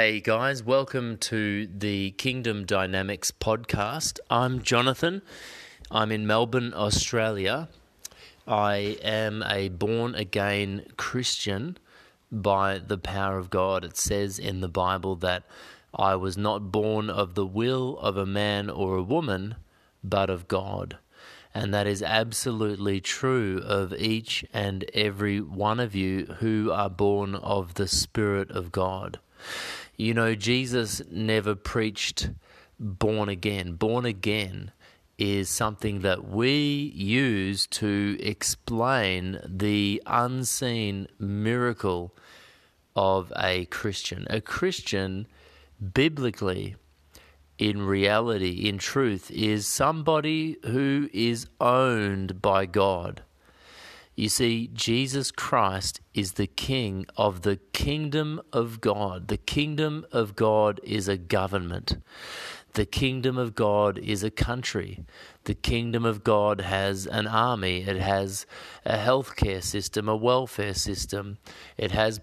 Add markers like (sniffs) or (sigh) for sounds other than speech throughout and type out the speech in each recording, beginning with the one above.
Hey guys, welcome to the Kingdom Dynamics podcast. I'm Jonathan. I'm in Melbourne, Australia. I am a born again Christian by the power of God. It says in the Bible that I was not born of the will of a man or a woman, but of God. And that is absolutely true of each and every one of you who are born of the Spirit of God. You know, Jesus never preached born again. Born again is something that we use to explain the unseen miracle of a Christian. A Christian, biblically, in reality, in truth, is somebody who is owned by God. You see, Jesus Christ is the King of the kingdom of God. The kingdom of God is a government. The kingdom of God is a country. The kingdom of God has an army. It has a healthcare system, a welfare system. It has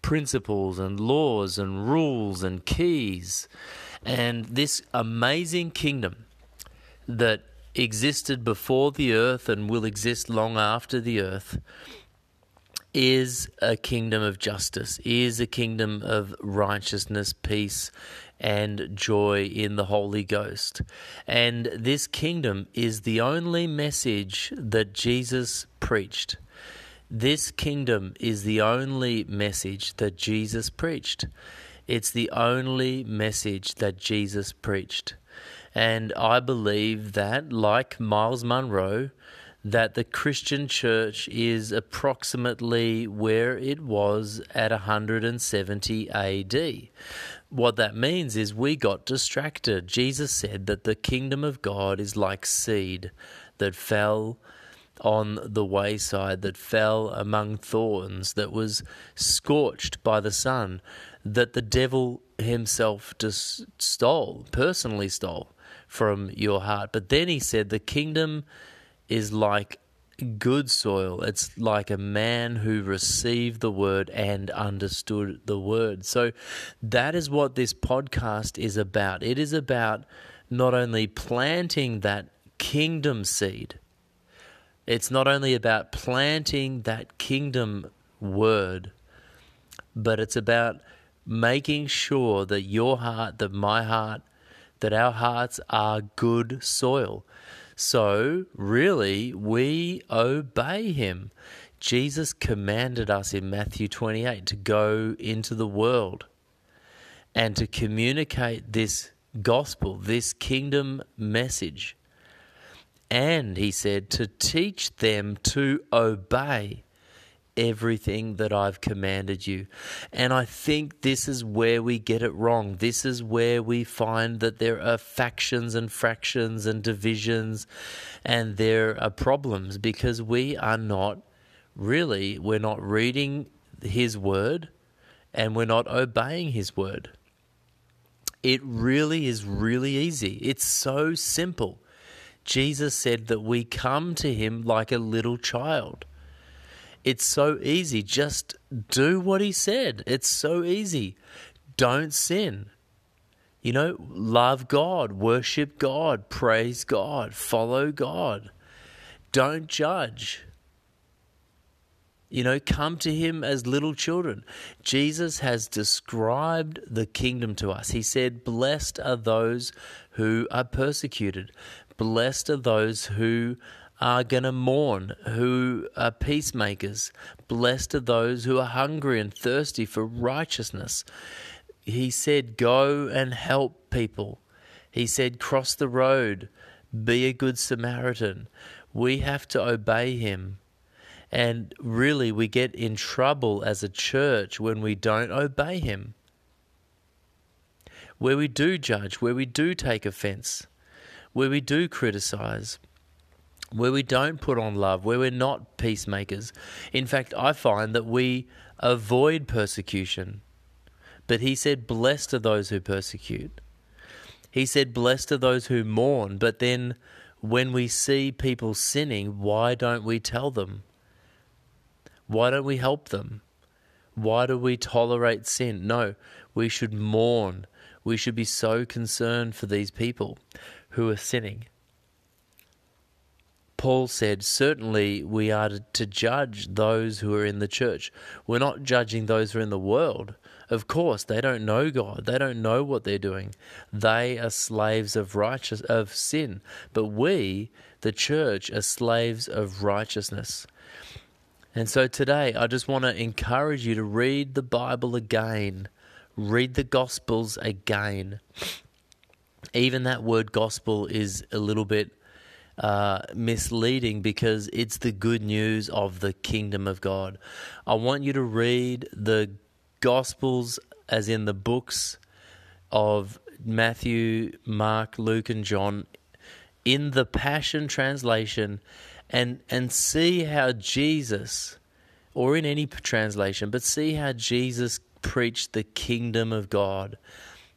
principles and laws and rules and keys. And this amazing kingdom that existed before the earth and will exist long after the earth is a kingdom of justice, is a kingdom of righteousness, peace, and joy in the Holy Ghost. And this kingdom is the only message that Jesus preached. This kingdom is the only message that Jesus preached. It's the only message that Jesus preached. And I believe that, like Myles Munroe, that the Christian church is approximately where it was at 170 AD. What that means is we got distracted. Jesus said that the kingdom of God is like seed that fell on the wayside, that fell among thorns, that was scorched by the sun, that the devil himself just stole, personally stole from your heart. But then he said, the kingdom is like good soil. It's like a man who received the word and understood the word. So that is what this podcast is about. It is about not only planting that kingdom seed, it's not only about planting that kingdom word, but it's about making sure that your heart, that my heart, that our hearts are good soil. So, really, we obey him. Jesus commanded us in Matthew 28 to go into the world and to communicate this gospel, this kingdom message. And he said to teach them to obey everything that I've commanded you. And I think this is where we get it wrong. This is where we find that there are factions and fractions and divisions and there are problems because we are not really, we're not reading His word and we're not obeying His word. It really is really easy. It's so simple. Jesus said that we come to Him like a little child. It's so easy. Just do what he said. It's so easy. Don't sin. You know, love God, worship God, praise God, follow God. Don't judge. You know, come to him as little children. Jesus has described the kingdom to us. He said, Blessed are those who are persecuted, blessed are those who are going to mourn, who are peacemakers. Blessed are those who are hungry and thirsty for righteousness. He said, Go and help people. He said, Cross the road, be a good Samaritan. We have to obey him. And really, we get in trouble as a church when we don't obey him. Where we do judge, where we do take offense, where we do criticize where we don't put on love, where we're not peacemakers. In fact, I find that we avoid persecution. But he said, Blessed are those who persecute. He said, Blessed are those who mourn. But then when we see people sinning, why don't we tell them? Why don't we help them? Why do we tolerate sin? No, we should mourn. We should be so concerned for these people who are sinning. Paul said, Certainly we are to judge those who are in the church. We're not judging those who are in the world. Of course, they don't know God. They don't know what they're doing. They are slaves of righteous of sin. But we, the church, are slaves of righteousness. And so today, I just want to encourage you to read the Bible again, read the Gospels again. Even that word gospel is a little bit uh, misleading because it's the good news of the kingdom of God. I want you to read the Gospels, as in the books of Matthew, Mark, Luke, and John, in the Passion Translation and and see how Jesus or in any translation but see how Jesus preached the kingdom of God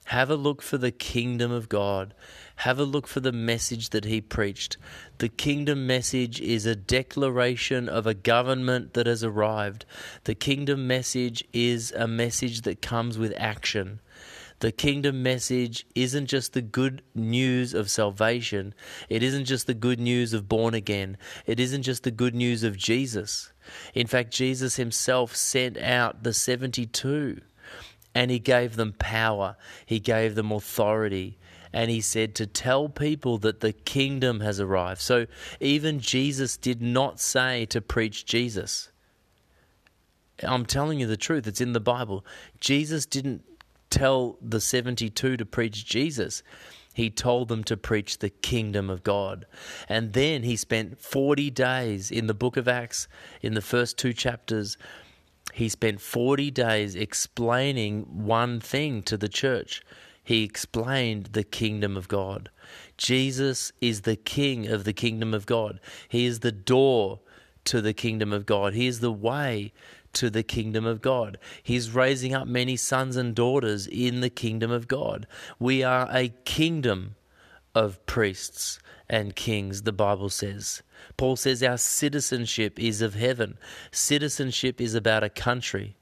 have a look for the kingdom of God have a look for the message that he preached the kingdom message is a declaration of a government that has arrived the kingdom message is a message that comes with action the kingdom message isn't just the good news of salvation. It isn't just the good news of born again. It isn't just the good news of Jesus. In fact, Jesus himself sent out the 72 and he gave them power, he gave them authority. And he said to tell people that the kingdom has arrived. So even Jesus did not say to preach Jesus. I'm telling you the truth, it's in the Bible. Jesus didn't tell the 72 to preach Jesus. He told them to preach the kingdom of God. And then he spent 40 days in the book of Acts, in the first two chapters. He spent 40 days explaining one thing to the church. He explained the kingdom of God. Jesus is the king of the kingdom of God. He is the door to the kingdom of God. He is the way to the kingdom of God. He's raising up many sons and daughters in the kingdom of God. We are a kingdom of priests and kings, the Bible says. Paul says our citizenship is of heaven. Citizenship is about a country.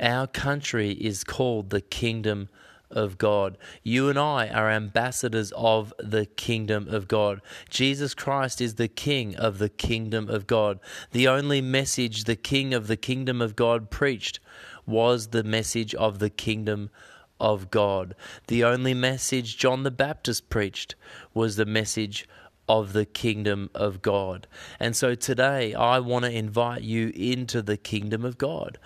Our country is called the kingdom of God. You and I are ambassadors of the kingdom of God. Jesus Christ is the King of the kingdom of God. The only message the King of the kingdom of God preached was the message of the kingdom of God. The only message John the Baptist preached was the message of the kingdom of God. And so today I want to invite you into the kingdom of God.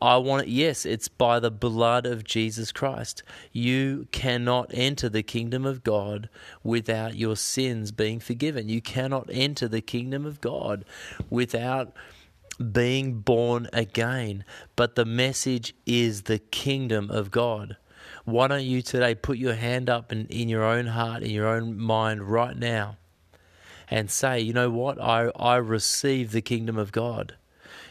I want it, yes, it's by the blood of Jesus Christ. You cannot enter the kingdom of God without your sins being forgiven. You cannot enter the kingdom of God without being born again. But the message is the kingdom of God. Why don't you today put your hand up in, in your own heart, in your own mind right now, and say, you know what? I, I receive the kingdom of God.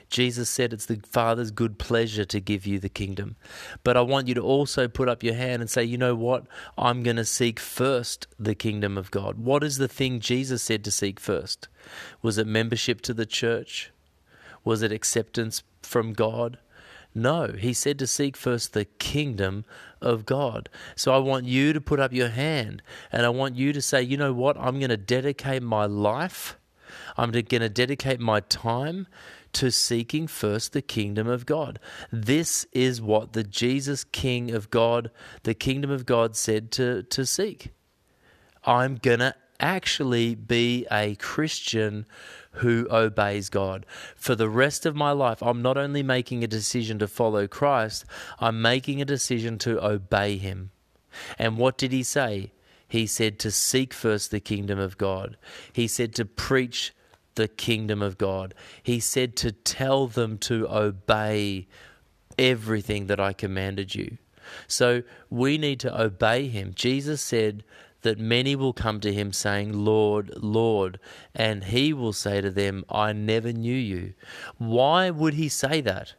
Jesus said it's the Father's good pleasure to give you the kingdom. But I want you to also put up your hand and say, you know what? I'm going to seek first the kingdom of God. What is the thing Jesus said to seek first? Was it membership to the church? Was it acceptance from God? No, he said to seek first the kingdom of God. So I want you to put up your hand and I want you to say, you know what? I'm going to dedicate my life. I'm going to dedicate my time to seeking first the kingdom of God. This is what the Jesus King of God, the kingdom of God, said to, to seek. I'm going to actually be a Christian who obeys God. For the rest of my life, I'm not only making a decision to follow Christ, I'm making a decision to obey Him. And what did He say? He said to seek first the kingdom of God. He said to preach the kingdom of God. He said to tell them to obey everything that I commanded you. So we need to obey him. Jesus said that many will come to him saying, Lord, Lord, and he will say to them, I never knew you. Why would he say that?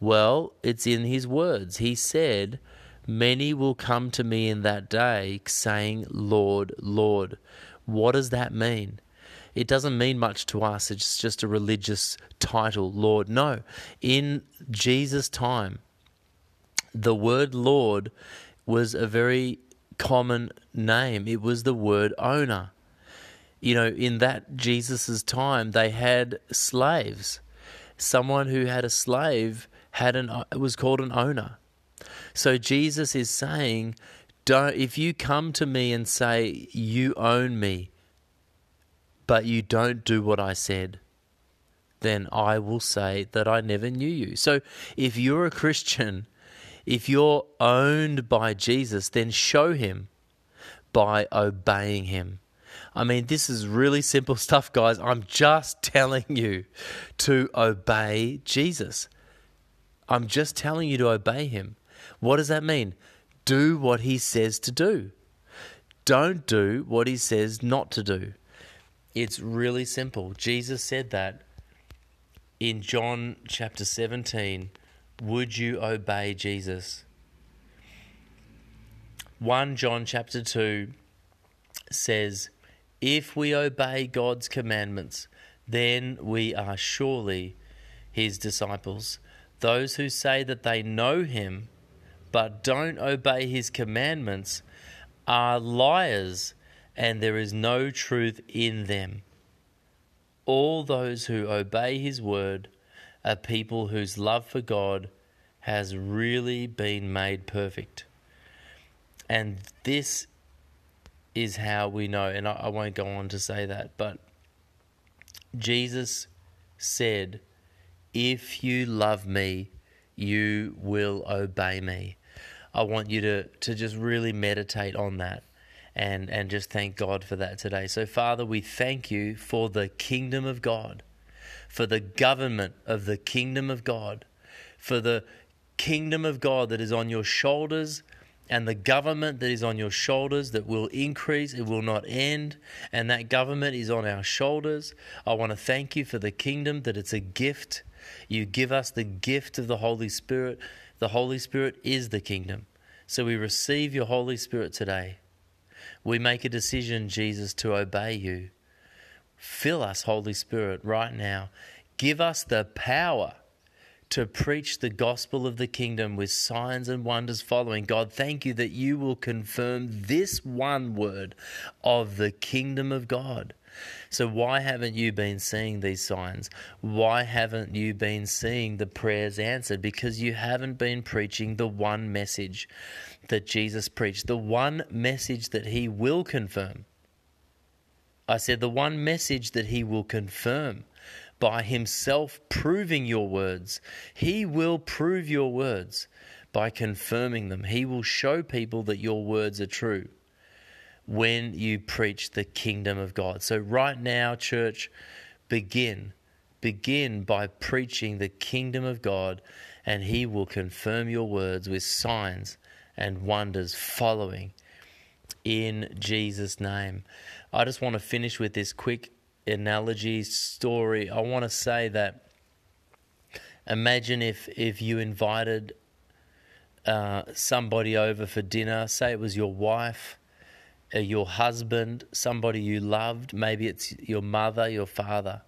Well, it's in his words. He said, Many will come to me in that day saying, Lord, Lord. What does that mean? it doesn't mean much to us. It's just a religious title, Lord. No, in Jesus' time, the word Lord was a very common name. It was the word owner. You know, in that Jesus' time, they had slaves. Someone who had a slave had an was called an owner. So Jesus is saying, don't if you come to me and say you own me, but you don't do what I said, then I will say that I never knew you. So if you're a Christian, if you're owned by Jesus, then show him by obeying him. I mean, this is really simple (laughs) stuff, guys. I'm just telling you to obey Jesus. I'm just telling you to obey him. What does that mean? Do what he says to do. Don't do what he says not to do. It's really simple. Jesus said that in John chapter 17. Would you obey Jesus? 1 John chapter 2 says, If we obey God's commandments, then we are surely his disciples. Those who say that they know him but don't obey his commandments are liars, and there is no truth in them. All those who obey his word are people whose love for God has really been made perfect. And this is how we know, and I, I won't go on to say that, but Jesus said, If you love me, you will obey me. I want you to, to just really meditate on that and, and just thank God for that today. So, Father, we thank you for the kingdom of God, for the government of the kingdom of God, for the kingdom of God that is on your shoulders and the government that is on your shoulders that will increase, it will not end, and that government is on our shoulders. I want to thank you for the kingdom that it's a gift. You give us the gift of the Holy Spirit. The Holy Spirit is the kingdom. So we receive your Holy Spirit today. We make a decision, Jesus, to obey you. Fill us, Holy Spirit, right now. Give us the power to preach the gospel of the kingdom with signs and wonders following. God, thank you that you will confirm this one word of the kingdom of God. So, why haven't you been seeing these signs? Why haven't you been seeing the prayers answered? Because you haven't been preaching the one message that Jesus preached, the one message that he will confirm. I said, the one message that he will confirm by himself proving your words. He will prove your words by confirming them. He will show people that your words are true when you preach the kingdom of God. So, right now, church, begin. Begin by preaching the kingdom of God, and He will confirm your words with signs and wonders following in Jesus' name. I just want to finish with this quick analogy story. I want to say that imagine if, if you invited uh, somebody over for dinner, say it was your wife, uh, your husband, somebody you loved, maybe it's your mother, your father.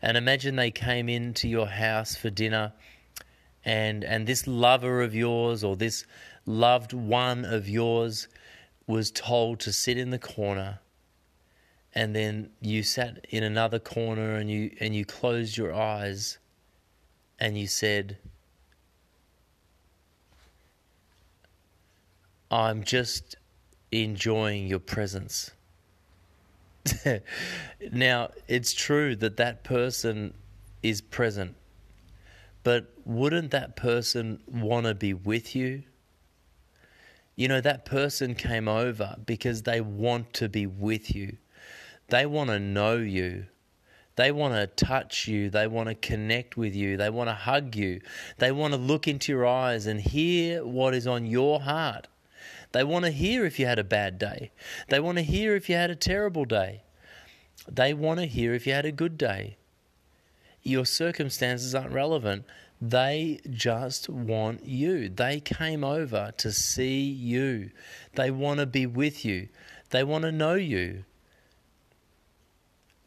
And imagine they came into your house for dinner and and this lover of yours or this loved one of yours was told to sit in the corner and then you sat in another corner and you and you closed your eyes and you said I'm just enjoying your presence. (laughs) now, it's true that that person is present, but wouldn't that person want to be with you? You know, that person came over because they want to be with you. They want to know you. They want to touch you. They want to connect with you. They want to hug you. They want to look into your eyes and hear what is on your heart. They want to hear if you had a bad day. They want to hear if you had a terrible day. They want to hear if you had a good day. Your circumstances aren't relevant. They just want you. They came over to see you. They want to be with you. They want to know you.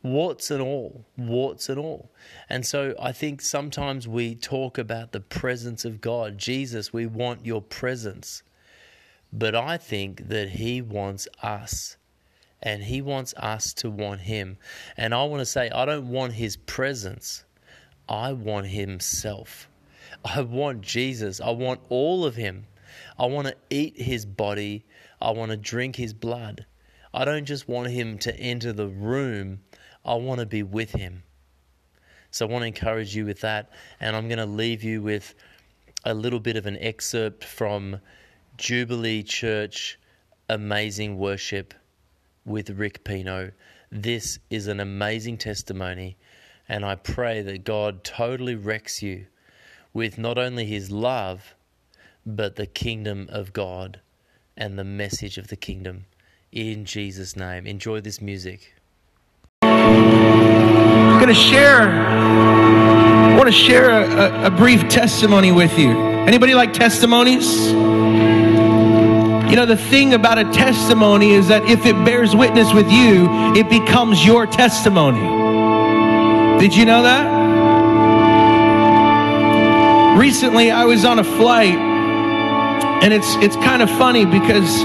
Warts and all, warts and all. And so I think sometimes we talk about the presence of God. Jesus, we want your presence. But I think that He wants us. And He wants us to want Him. And I want to say, I don't want His presence, I want Himself. I want Jesus. I want all of Him. I want to eat His body. I want to drink His blood. I don't just want Him to enter the room, I want to be with Him. So I want to encourage you with that. And I'm going to leave you with a little bit of an excerpt from Jubilee Church Amazing Worship with Rick Pino. This is an amazing testimony, and I pray that God totally wrecks you with not only His love, but the kingdom of God and the message of the kingdom. In Jesus' name. Enjoy this music. Going to share. I want to share a, a, a brief testimony with you. Anybody like testimonies? You know, the thing about a testimony is that if it bears witness with you, it becomes your testimony. Did you know that? Recently, I was on a flight, and it's it's kind of funny because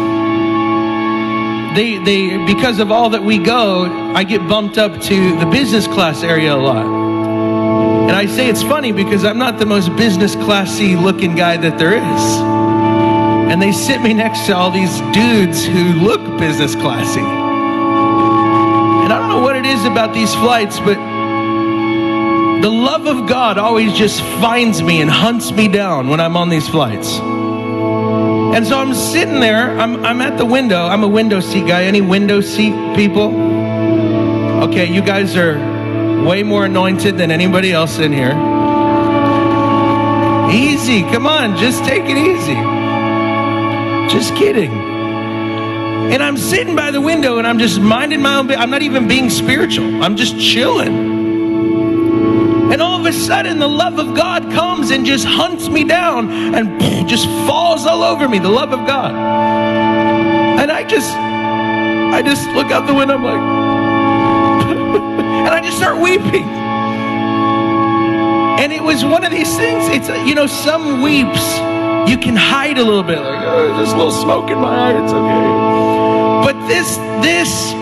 they they because of all that we go, I get bumped up to the business class area a lot. And I say it's funny because I'm not the most business classy looking guy that there is and they sit me next to all these dudes who look business classy. And I don't know what it is about these flights, but the love of God always just finds me and hunts me down when I'm on these flights. And so I'm sitting there, I'm, I'm at the window. I'm a window seat guy. Any window seat people? Okay, you guys are way more anointed than anybody else in here. Easy, come on, just take it easy. Just kidding. And I'm sitting by the window and I'm just minding my own I'm not even being spiritual. I'm just chilling. And all of a sudden, the love of God comes and just hunts me down and (sniffs) just falls all over me. The love of God. And I just, I just look out the window. I'm like, and I just start weeping. And it was one of these things. It's you know, some weeps you can hide a little bit, like, oh, just a little smoke in my eye, it's okay. But this, this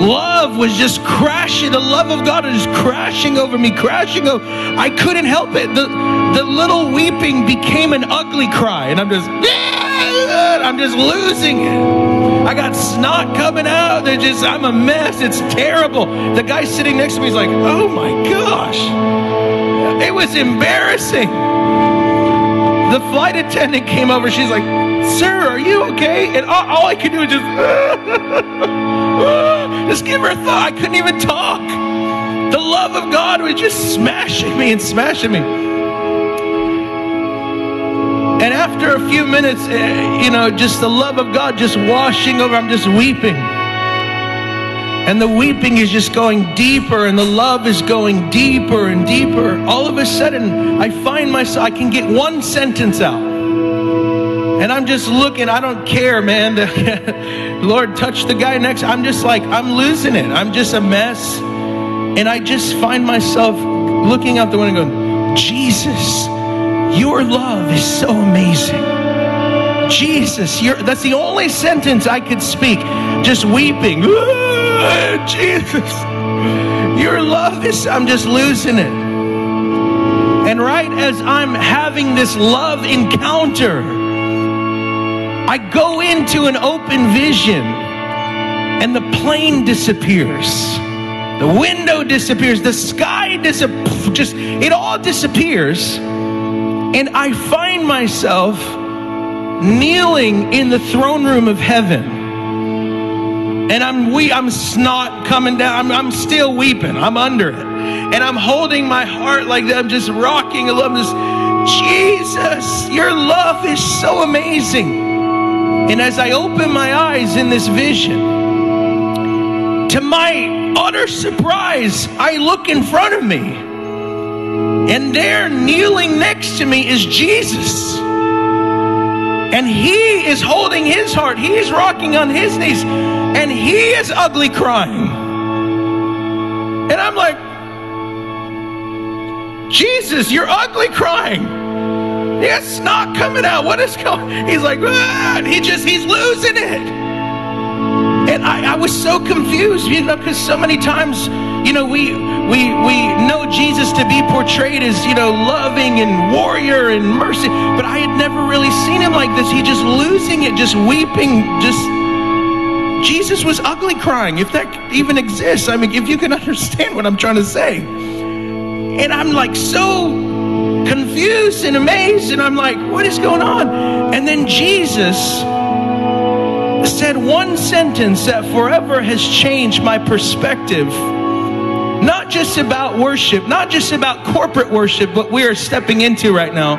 love was just crashing. The love of God was just crashing over me, crashing over. I couldn't help it. The, the little weeping became an ugly cry, and I'm just, I'm just losing it. I got snot coming out. They're just, I'm a mess. It's terrible. The guy sitting next to me is like, oh my gosh. It was embarrassing the flight attendant came over. She's like, Sir, are you okay? And all, all I could do was just, (laughs) just give her a thought. I couldn't even talk. The love of God was just smashing me and smashing me. And after a few minutes, eh, you know, just the love of God just washing over, I'm just weeping. And the weeping is just going deeper, and the love is going deeper and deeper. All of a sudden, I find myself, I can get one sentence out. And I'm just looking, I don't care, man. The (laughs) Lord touched the guy next. I'm just like, I'm losing it. I'm just a mess. And I just find myself looking out the window going, Jesus, your love is so amazing. Jesus, that's the only sentence I could speak, just weeping. (laughs) Jesus, your love is, I'm just losing it. And right as I'm having this love encounter, I go into an open vision and the plane disappears. The window disappears. The sky disappears. Just, it all disappears. And I find myself kneeling in the throne room of heaven and I'm we I'm snot coming down. I'm, I'm still weeping. I'm under it. And I'm holding my heart like that. I'm just rocking. I'm just, Jesus, your love is so amazing. And as I open my eyes in this vision, to my utter surprise, I look in front of me. And there, kneeling next to me, is Jesus. And he is holding his heart. He is rocking on his knees and he is ugly crying. And I'm like, Jesus, you're ugly crying. It's not coming out. What is going? He's like, ah, he just he's losing it. And I, I was so confused, you know, because so many times, you know, we we we know Jesus to be portrayed as, you know, loving and warrior and mercy, but I had never really seen him like this. He just losing it, just weeping, just Jesus was ugly crying, if that even exists. I mean, if you can (laughs) understand what I'm trying to say. And I'm like so confused and amazed, and I'm like, what is going on? And then Jesus said one sentence that forever has changed my perspective. Not just about worship, not just about corporate worship, what we are stepping into right now,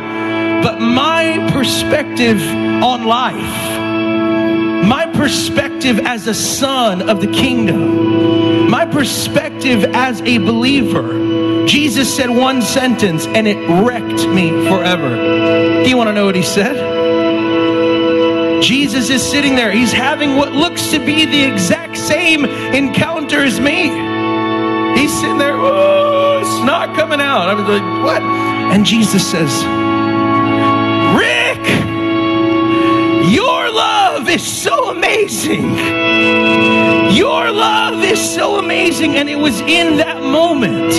but my perspective on life my perspective as a son of the kingdom, my perspective as a believer. Jesus said one sentence and it wrecked me forever. Do you want to know what he said? Jesus is sitting there. He's having what looks to be the exact same encounter as me. He's sitting there, oh, it's not coming out. I'm like, what? And Jesus says, Rick, your love is so amazing. Your love is so amazing. And it was in that moment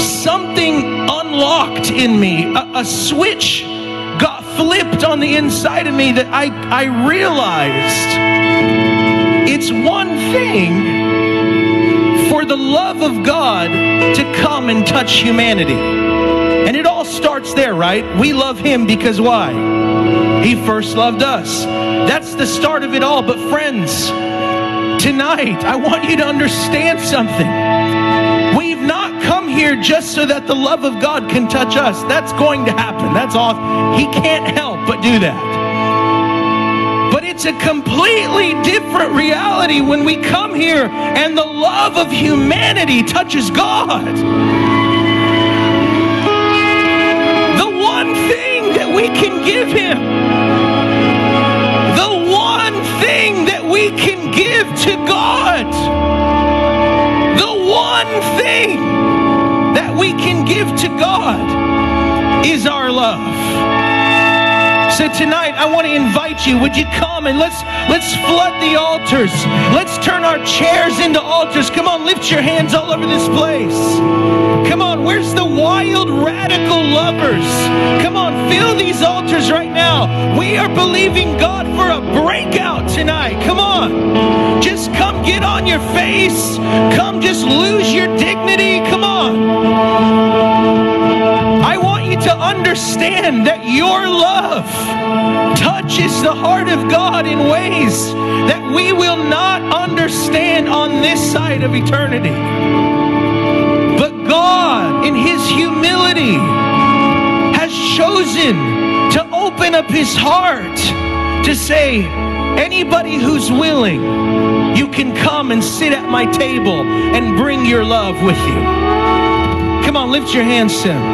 something unlocked in me, a, a switch got flipped on the inside of me that I, I realized it's one thing for the love of God to come and touch humanity. And it all starts there, right? We love Him because why? He first loved us. That's the start of it all. But, friends, tonight, I want you to understand something. We've not come here just so that the love of God can touch us. That's going to happen. That's all. He can't help but do that. It's a completely different reality when we come here and the love of humanity touches God. The one thing that we can give Him the one thing that we can give to God. The one thing that we can give to God is our love. So tonight I want invite you. Would you come and let's let's flood the altars. Let's turn our chairs into altars. Come on, lift your hands all over this place. Come on, where's the wild radical lovers? Come on, fill these altars right now. We are believing God for a breakout tonight. Come on. Just come get on your face. Come just lose your dignity. Come on to understand that your love touches the heart of God in ways that we will not understand on this side of eternity. But God, in His humility, has chosen to open up His heart to say, anybody who's willing, you can come and sit at my table and bring your love with you. Come on, lift your hands, Sam.